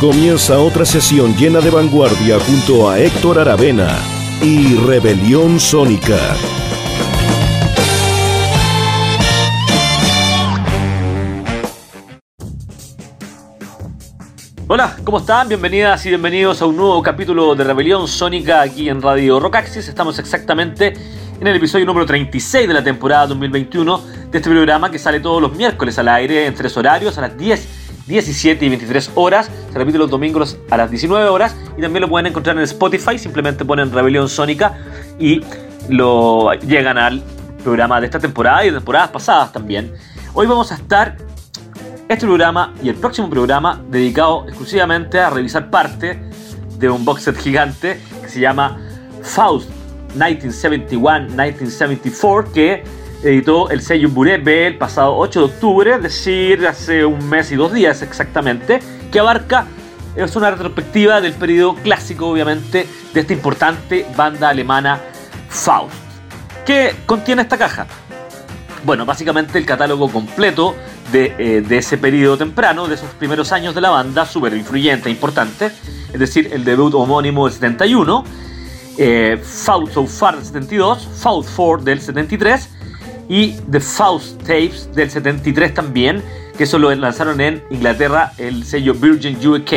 Comienza otra sesión llena de vanguardia junto a Héctor Aravena y Rebelión Sónica. Hola, ¿cómo están? Bienvenidas y bienvenidos a un nuevo capítulo de Rebelión Sónica aquí en Radio Rockaxis. Estamos exactamente en el episodio número 36 de la temporada 2021 de este programa que sale todos los miércoles al aire en tres horarios a las 10, 17 y 23 horas. Se repite los domingos a las 19 horas y también lo pueden encontrar en Spotify. Simplemente ponen Rebelión Sónica y lo llegan al programa de esta temporada y de temporadas pasadas también. Hoy vamos a estar este programa y el próximo programa dedicado exclusivamente a revisar parte de un box set gigante que se llama Faust 1971-1974 que editó el sello Burebe el pasado 8 de octubre, es decir, hace un mes y dos días exactamente, que abarca, es una retrospectiva del periodo clásico obviamente de esta importante banda alemana Faust. ¿Qué contiene esta caja? Bueno, básicamente el catálogo completo de, de, ese periodo temprano, de esos primeros años de la banda, súper influyente e importante, es decir, el debut homónimo del 71, eh, Faust So Far del 72, Faust 4 del 73 y The Faust Tapes del 73 también, que eso lo lanzaron en Inglaterra el sello Virgin UK.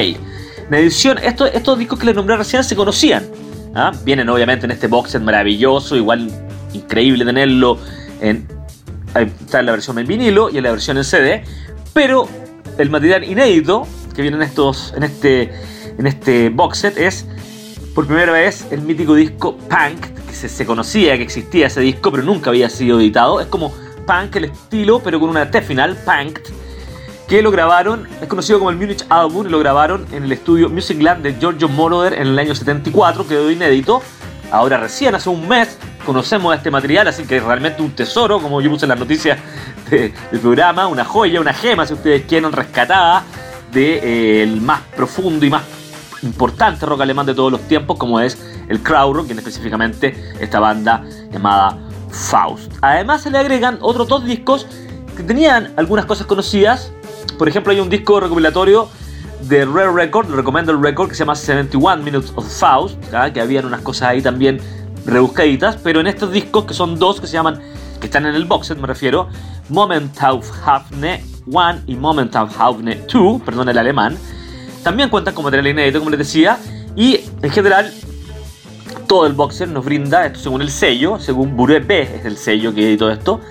La edición, estos, estos discos que les nombré recién se conocían, ¿ah? vienen obviamente en este box set maravilloso, igual increíble tenerlo en, está en la versión en vinilo y en la versión en CD, pero el material inédito que viene en, estos, en, este, en este box set es por primera vez el mítico disco Punk, se, conocía que existía ese disco, pero nunca había sido editado. Es como Punk el estilo, pero con una T final, Punk, que lo grabaron, es conocido como el Munich Album, lo grabaron en el estudio Musicland de Giorgio Moroder en el año 74, quedó inédito. Ahora recién, hace un mes, conocemos este material, así que es realmente un tesoro, como yo puse en las noticias de, del programa, una joya, una gema, si ustedes quieren, rescatada del de, eh, más profundo y más importante rock alemán de todos los tiempos, como es el Krautrock, y específicamente esta banda llamada Faust. Además se le agregan otros dos discos que tenían algunas cosas conocidas. Por ejemplo, hay un disco recopilatorio de Rare Record, Recommended Record, que se llama 71 Minutes of Faust, que habían unas cosas ahí también rebuscaditas, pero en estos discos, que son dos, que se llaman, que están en el box set, me refiero, Momentaufhafne 1 y Momentaufhafne 2, perdón el alemán, también cuentan con material inédito, como les decía, y en general todo el boxer nos brinda, esto según el sello, según Bure B es el sello que editó esto,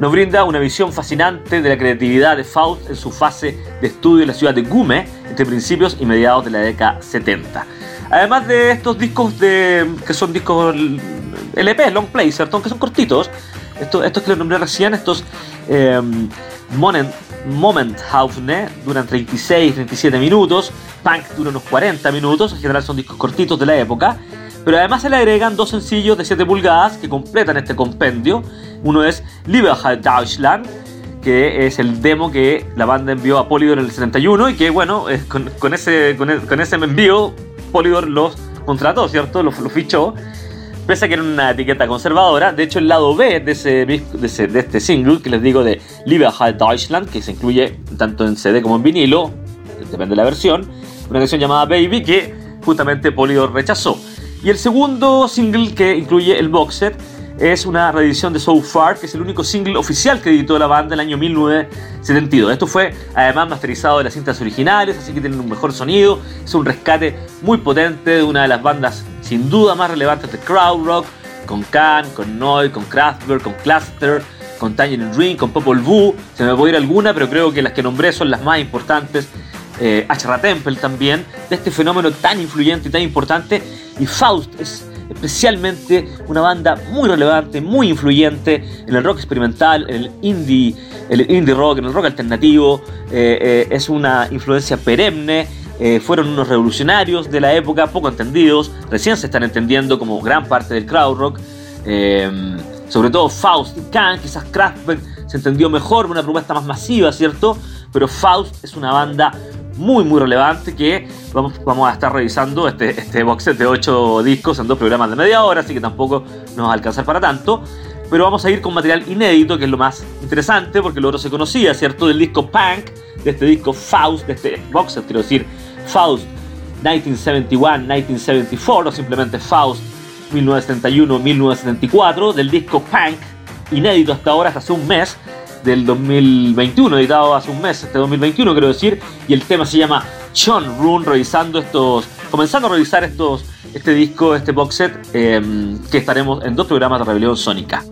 nos brinda una visión fascinante de la creatividad de Faust en su fase de estudio en la ciudad de Gume entre principios y mediados de la década 70. Además de estos discos de, que son discos LP, long play, ¿cierto? Aunque son cortitos, estos, estos que les nombré recién, estos eh, Monen, Momenthaufne duran 36-37 minutos, Punk dura unos 40 minutos, en general son discos cortitos de la época, pero además se le agregan dos sencillos de 7 pulgadas que completan este compendio. Uno es Lieberheit Deutschland, que es el demo que la banda envió a Polydor en el 71 y que bueno, con, ese, con, ese envío Polydor los contrató, ¿cierto? Los fichó pese a que era una etiqueta conservadora. De hecho, el lado B de, ese, de, ese, de este single, que les digo de Lieberheit Deutschland, que se incluye tanto en CD como en vinilo, depende de la versión, una canción llamada Baby que justamente Polydor rechazó. Y el segundo single que incluye el box set es una reedición de So Far, que es el único single oficial que editó la banda en el año 1972. Esto fue además masterizado de las cintas originales, así que tienen un mejor sonido. Es un rescate muy potente de una de las bandas sin duda más relevantes de Krautrock, con Can, con Noy, con Kraftwerk, con Cluster, con Tangerine Dream, con Popol Vuh. Se me puede ir alguna, pero creo que las que nombré son las más importantes. Eh, Temple también, de este fenómeno tan influyente y tan importante. Y Faust es especialmente una banda muy relevante, muy influyente en el rock experimental, en el indie, el indie rock, en el rock alternativo. Eh, eh, es una influencia perenne. Eh, fueron unos revolucionarios de la época, poco entendidos. Recién se están entendiendo como gran parte del crowd rock. sobre todo Faust y Khan, quizás Kraftwerk se entendió mejor, una propuesta más masiva, ¿cierto? Pero Faust es una banda muy muy relevante que vamos, vamos a estar revisando este, este box set de 8 discos en dos programas de media hora, así que tampoco nos va a alcanzar para tanto. Pero vamos a ir con material inédito, que es lo más interesante, porque lo otro se conocía, ¿cierto? Del disco Punk, de este disco Faust, de este box set, quiero decir, Faust 1971-1974 o simplemente Faust 1971-1974 del disco Punk, inédito hasta ahora, hasta hace un mes, del 2021, editado hace un mes, este 2021 quiero decir, y el tema se llama John Rune, revisando estos, comenzando a revisar estos, este disco, este box set, em, que estaremos en dos programas de Rebelión Sónica.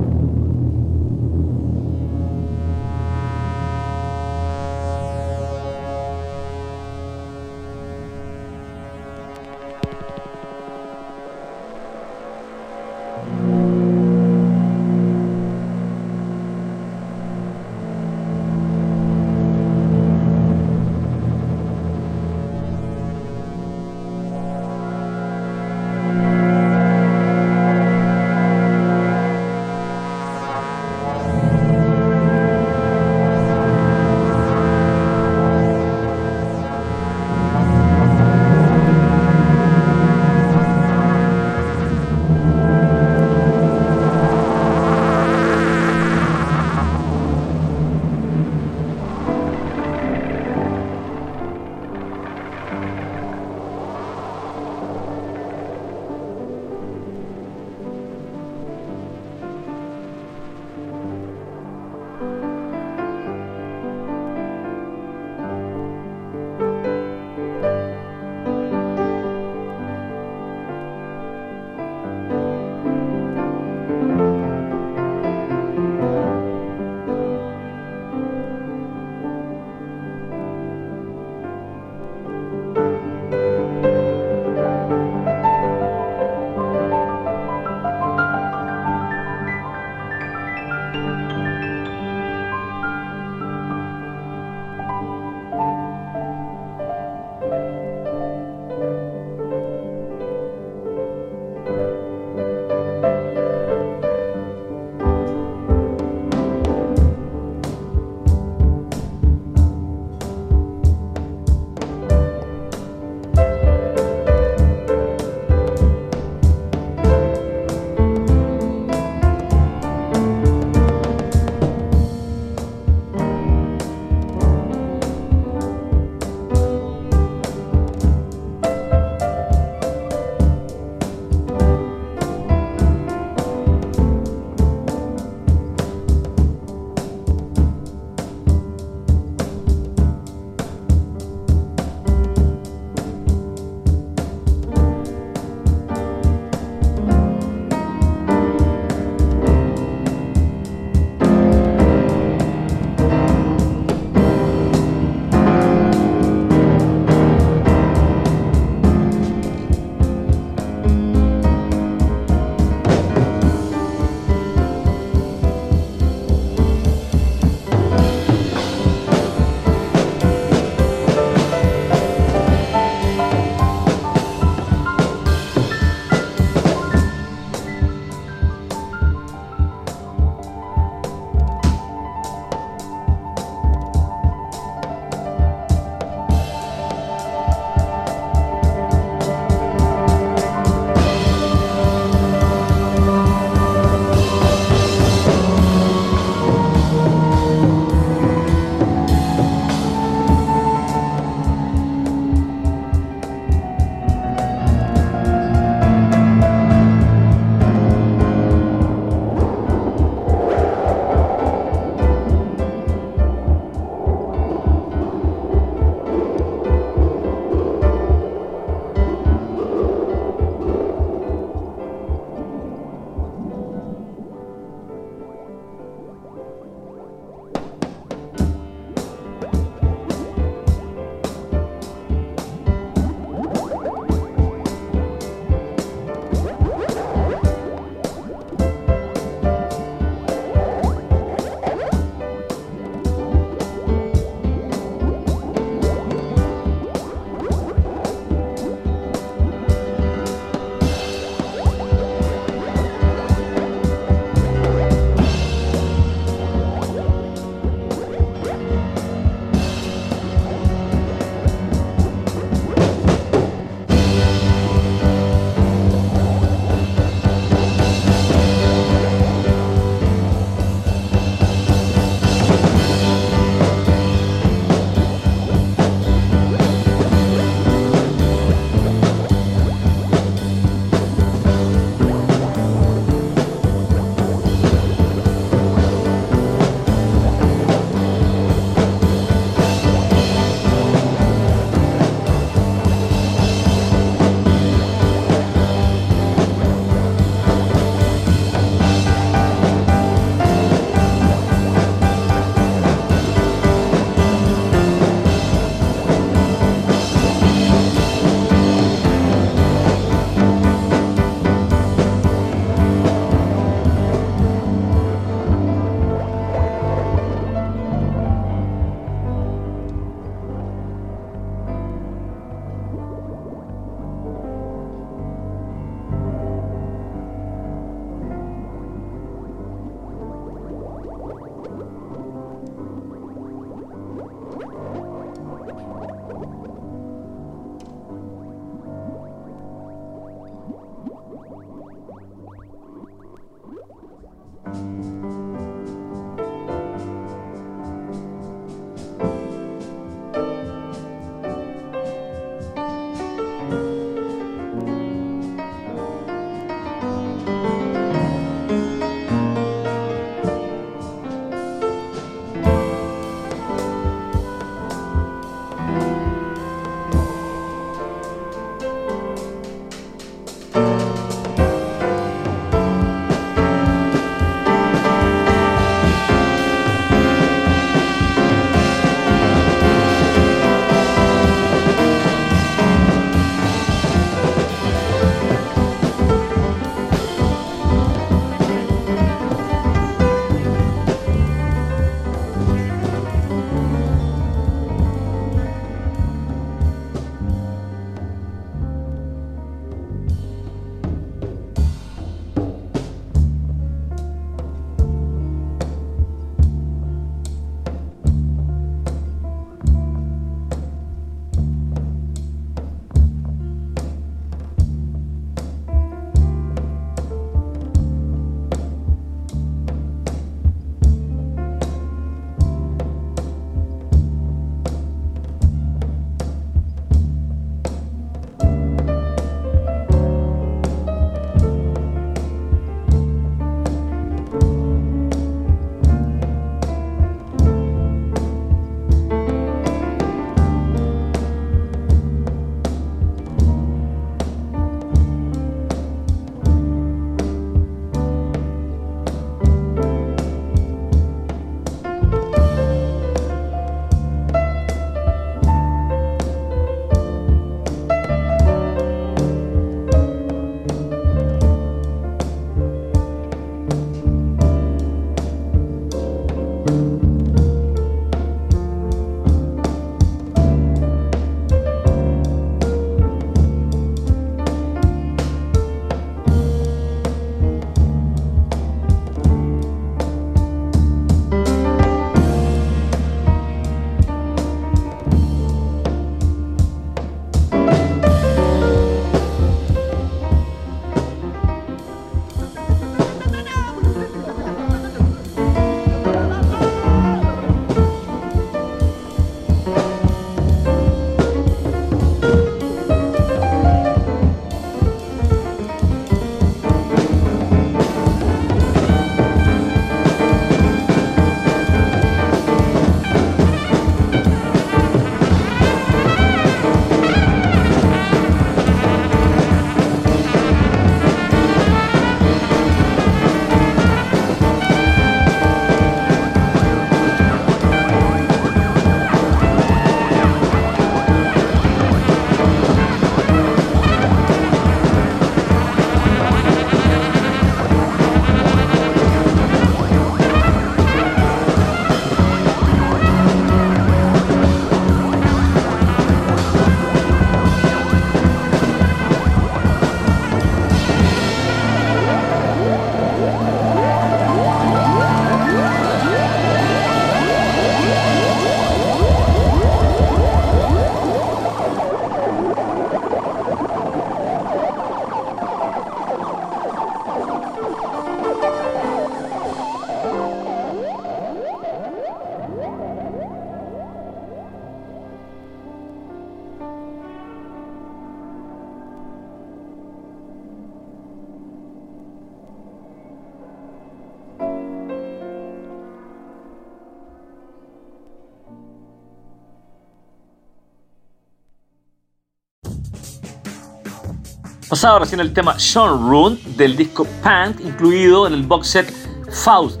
Pasado recién el tema Sean Rune del disco Punk, incluido en el box set Faust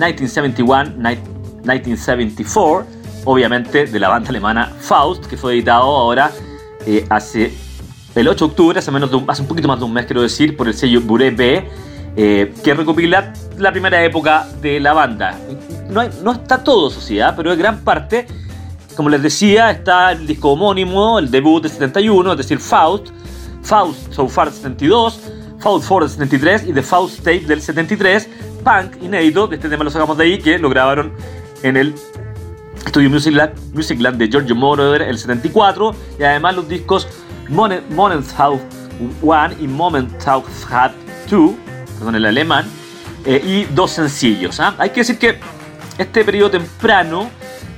1971-1974, obviamente de la banda alemana Faust, que fue editado ahora eh, hace el 8 de octubre, hace, menos de hace un poquito más de un mes, quiero decir, por el sello Bure B, eh, que recopila la primera época de la banda. No, está todo, sociedad, pero es gran parte. Como les decía, está el disco homónimo, el debut de 71, es decir, Faust, Faust So Far 72, Faust 4 del 73 y The Faust Tape del 73, Punk inédito, de este tema lo sacamos de ahí, que lo grabaron en el estudio Musicland, Musicland de Giorgio Moroder el 74 y además los discos House 1 y House 2, perdón, el alemán, eh, y dos sencillos. ¿ah? Hay que decir que este periodo temprano,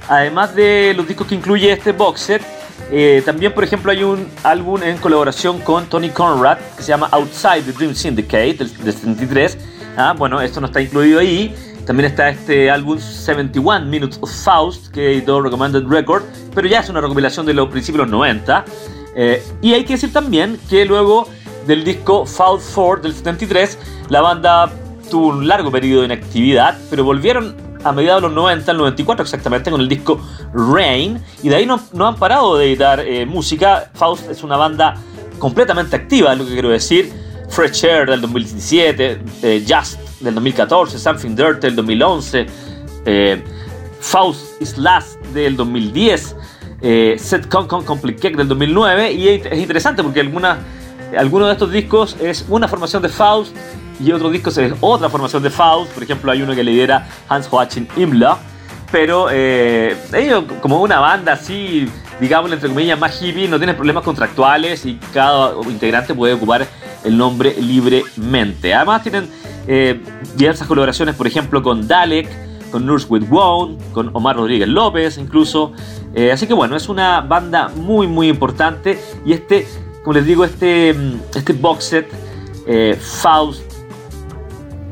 además de los discos que incluye este box set, eh, también, por ejemplo, hay un álbum en colaboración con Tony Conrad que se llama Outside the Dream Syndicate del, 73. Ah, bueno, esto no está incluido ahí. También está este álbum 71 Minutes of Faust que editó Recommended Record, pero ya es una recopilación de los principios de los 90. Eh, y hay que decir también que luego del disco Faust 4 del 73, la banda tuvo un largo periodo de inactividad, pero volvieron a mediados de los 90, el 94 exactamente, con el disco Rain, y de ahí no, no han parado de editar eh, música. Faust es una banda completamente activa, lo que quiero decir. Fresh Air del 2017, eh, Just del 2014, Something Dirt del 2011, eh, Faust is Last del 2010, Set Con Con Complicated del 2009, y es interesante porque alguna, algunos de estos discos es una formación de Faust y otros discos es otra formación de Faust, por ejemplo hay uno que lidera Hans Joachim Imla, pero eh, ellos como una banda así, digamos entre comillas, más hippie, no tienen problemas contractuales y cada integrante puede ocupar el nombre libremente. Además tienen eh, diversas colaboraciones, por ejemplo con Dalek, con Nurse with Wound, con Omar Rodríguez López incluso. Eh, así que bueno, es una banda muy muy importante y este, como les digo, este, este box set Faust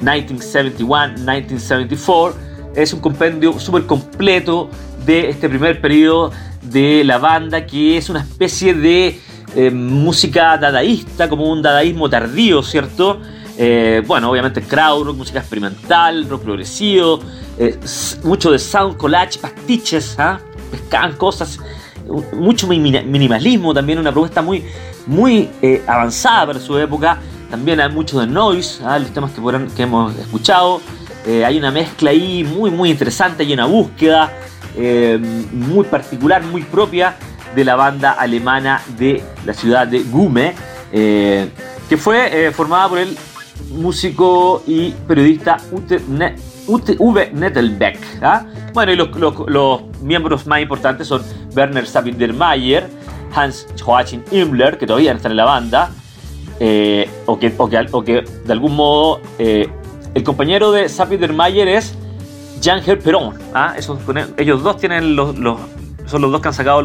1971-1974. Es un compendio súper completo de este primer periodo de la banda, que es una especie de eh, música dadaísta, como un dadaísmo tardío, ¿cierto? Eh, bueno, obviamente crowd música experimental, rock progresivo, eh, mucho de sound collage, pastiches, ¿ah? pescaban cosas, mucho minimalismo también, una propuesta muy, muy avanzada para su época. También hay mucho de noise, ¿ah? los temas que, hemos escuchado. Eh, hay una mezcla ahí muy, muy interesante, hay una búsqueda eh, muy particular, muy propia de la banda alemana de la ciudad de Gume, eh, que fue formada por el músico y periodista Ute, Uwe Nettelbeck. ¿ah? Bueno, y los, miembros más importantes son Werner Sabindermayer, Hans Joachim Himmler, que todavía están en la banda, eh, o, que, de algún modo eh, el compañero de Mayer es Jean-Ger Perón. ¿ah? ellos dos tienen los, son los dos que han sacado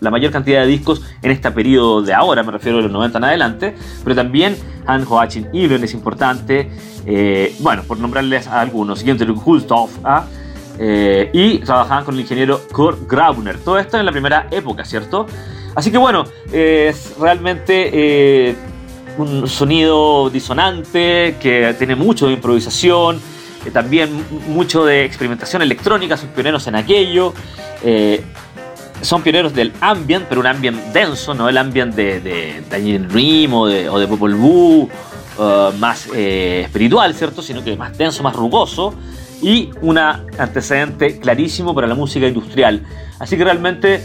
la mayor cantidad de discos en este periodo de ahora, me refiero a los 90 en adelante, pero también Han Joachim Iblen es importante, eh, bueno, por nombrarles a algunos, Günther Hulstorff, ¿ah? Y trabajaban con el ingeniero Kurt Grauner, todo esto en la primera época, ¿cierto? Así que bueno, es realmente un sonido disonante que tiene mucho de improvisación, eh, también mucho de experimentación electrónica, son pioneros en aquello. Eh, son pioneros del ambient, pero un ambient denso, no el ambient de, de Daniel Rim o de, o de Popol Vuh, uh, más eh, espiritual, ¿cierto? Sino que más denso, más rugoso y un antecedente clarísimo para la música industrial. Así que realmente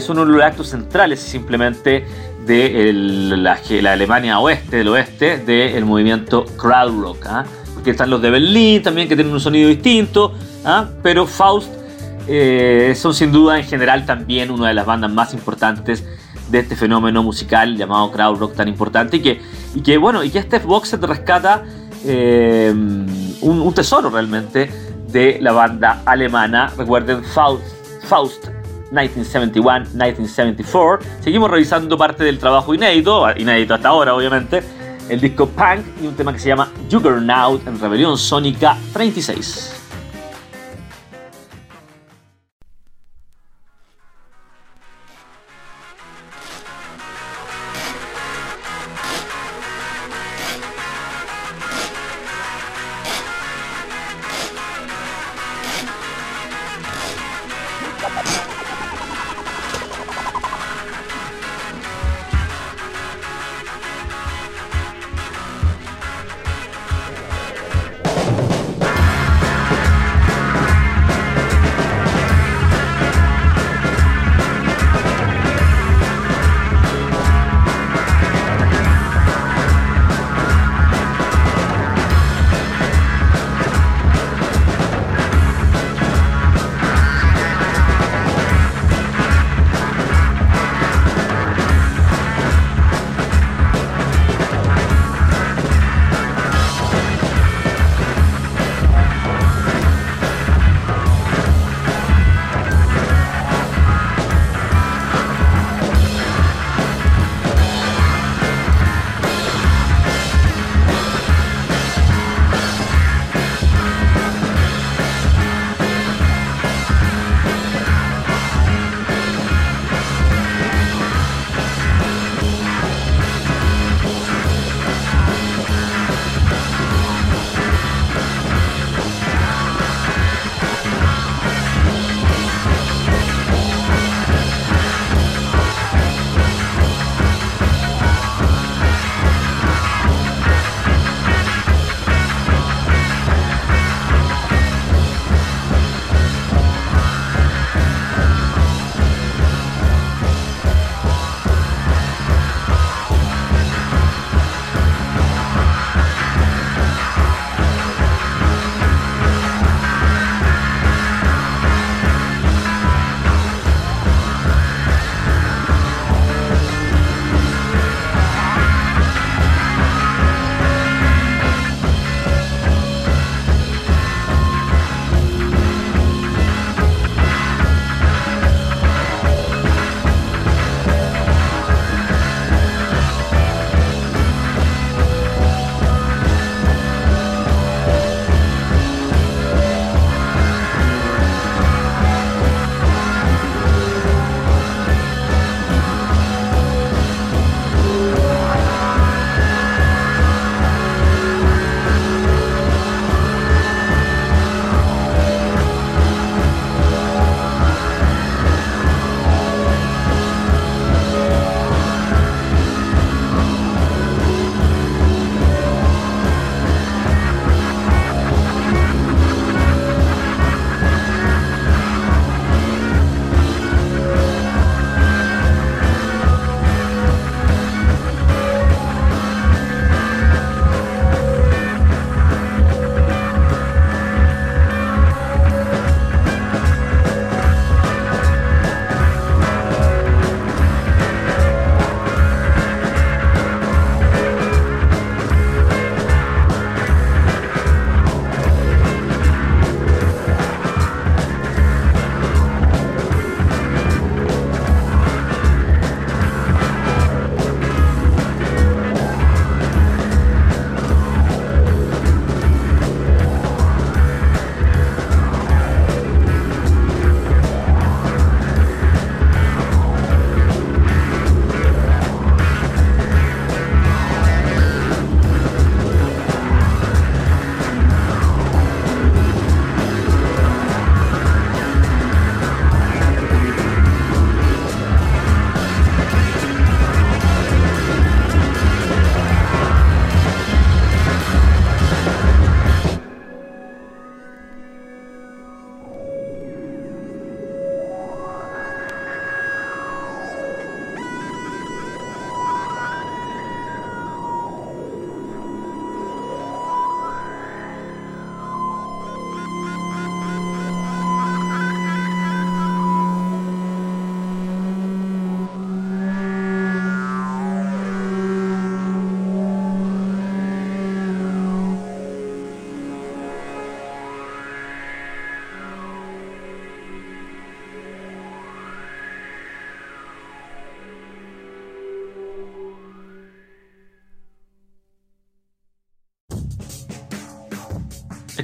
son uno de los actos centrales simplemente de la, Alemania oeste, del oeste, del movimiento crowd rock. ¿ah? Porque están los de Berlín también que tienen un sonido distinto, ¿ah? pero Faust eh, son sin duda en general también una de las bandas más importantes de este fenómeno musical llamado crowd rock tan importante y que, y que bueno, y que este box te rescata eh, un, tesoro realmente de la banda alemana. Recuerden Faust, Faust 1971-1974. Seguimos revisando parte del trabajo inédito, inédito hasta ahora obviamente, el disco Punk y un tema que se llama Juggernaut en Rebelión Sónica 36.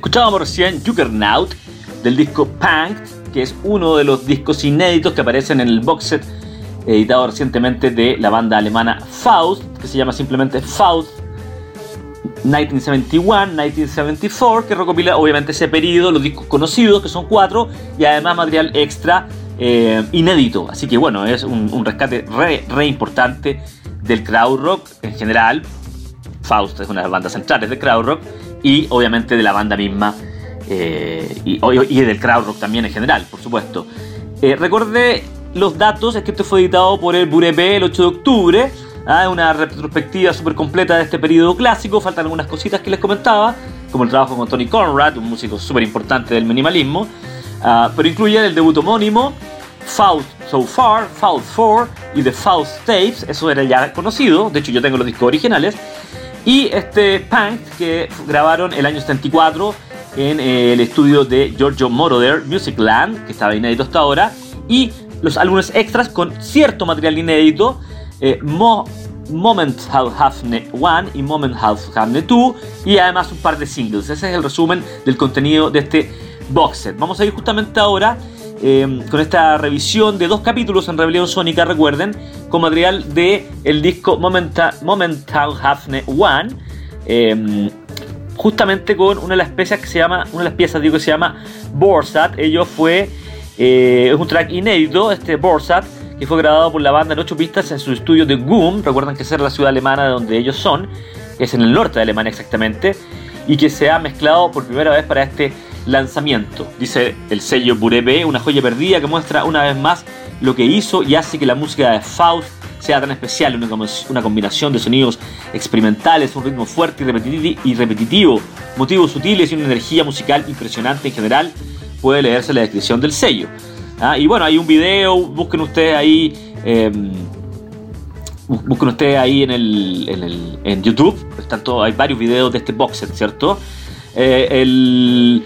Escuchábamos recién Juggernaut del disco Punk, que es uno de los discos inéditos que aparecen en el box set editado recientemente de la banda alemana Faust, que se llama simplemente Faust 1971-1974, que recopila obviamente ese periodo, los discos conocidos, que son cuatro, y además material extra eh, inédito. Así que bueno, es un, rescate re, re, importante del crowd rock en general. Faust es una de las bandas centrales del crowd rock y obviamente de la banda misma eh, y, y, del crowd rock también en general, por supuesto. Eh, recordé los datos, es que esto fue editado por el Burepé el 8 de octubre. ¿ah? una retrospectiva súper completa de este periodo clásico. Faltan algunas cositas que les comentaba, como el trabajo con Tony Conrad, un músico súper importante del minimalismo. Ah, pero incluye el debut homónimo, Faust So Far, Faust 4 y The Faust Tapes. Eso era ya conocido, de hecho yo tengo los discos originales. Y este Punk que grabaron el año 74 en eh, el estudio de Giorgio Moroder, Musicland, que estaba inédito hasta ahora. Y los álbumes extras con cierto material inédito, eh, Moment Hafne 1 y Moment Hafne 2, y además un par de singles. Ese es el resumen del contenido de este box set. Vamos a ir justamente ahora eh, con esta revisión de dos capítulos en Rebelión Sónica, recuerden, con material de disco Momental, Hafne 1. Eh, justamente con una de las piezas que se llama, una de las piezas digo que se llama Borsat. Ello fue eh, es un track inédito, este Borsat, que fue grabado por la banda en ocho pistas en su estudio de Goom. Recuerdan que esa es la ciudad alemana de donde ellos son, es en el norte de Alemania exactamente, y que se ha mezclado por primera vez para este lanzamiento. Dice el sello Burebe, una joya perdida que muestra una vez más lo que hizo y hace que la música de Faust sea tan especial, una, combinación de sonidos experimentales, un ritmo fuerte y repetitivo, motivos sutiles y una energía musical impresionante en general puede leerse la descripción del sello. ¿ah? Y bueno, hay un video, busquen ustedes ahí. Em, busquen ustedes ahí en, el, en, YouTube. Tanto, hay varios videos de este box set, ¿cierto? Eh, el,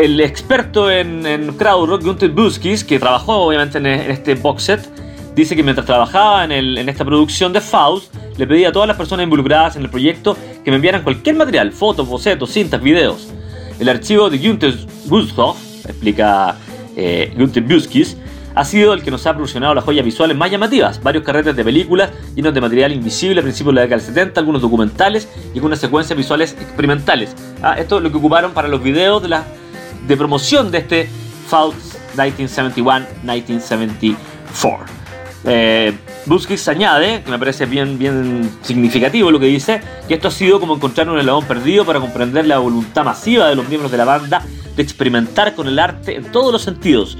el experto en, en crowd rock, Gunther Buskis, que trabajó obviamente en, este box set, dice que mientras trabajaba en, en, esta producción de Faust, le pedía a todas las personas involucradas en el proyecto que me enviaran cualquier material, fotos, bocetos, cintas, videos. El archivo de Günther Buskhoff, explica eh, Günther Buskis, ha sido el que nos ha proporcionado las joyas visuales más llamativas, varios carretes de películas llenos de material invisible a principios de la década del 70, algunos documentales y algunas secuencias visuales experimentales. Ah, esto es lo que ocuparon para los videos de, la, de promoción de este Faust 1971-1974. Eh, añade, que me parece bien, bien significativo lo que dice, que esto ha sido como encontrar un eslabón perdido para comprender la voluntad masiva de los miembros de la banda de experimentar con el arte en todos los sentidos.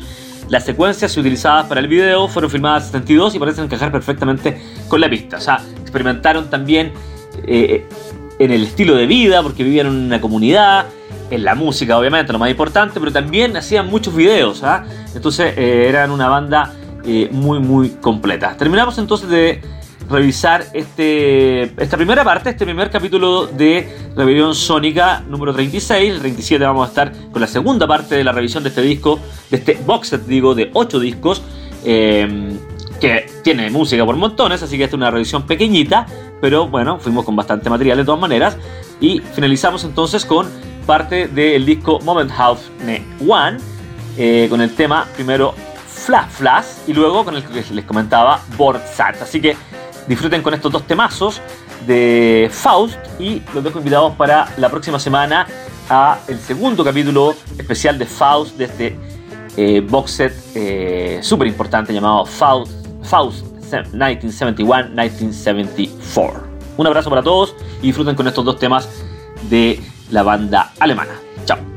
Las secuencias utilizadas para el video fueron filmadas en 72 y parecen encajar perfectamente con la pista. O sea, experimentaron también eh, en el estilo de vida, porque vivían en una comunidad, en la música obviamente, lo más importante, pero también hacían muchos videos. ¿ah? Entonces eh, eran una banda eh, muy muy completa. Terminamos entonces de revisar este, esta primera parte, este primer capítulo de Rebelión Sónica número 36. El 37 vamos a estar con la segunda parte de la revisión de este disco, de este box set, digo, de 8 discos. Em, que tiene música por montones, así que esta es una revisión pequeñita, pero bueno, fuimos con bastante material de todas maneras. Y finalizamos entonces con parte del disco Moment House One, eh, con el tema primero Flash Flash y luego con el que les comentaba Bordsat. Así que disfruten con estos dos temazos de Faust y los dejo invitados para la próxima semana a el segundo capítulo especial de Faust de este eh, box set eh, súper importante llamado Faust, Faust 1971-1974. Un abrazo para todos y disfruten con estos dos temas de la banda alemana. Chao.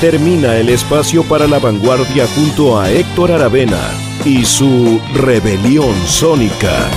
Termina el espacio para la vanguardia junto a Héctor Aravena y su rebelión sónica.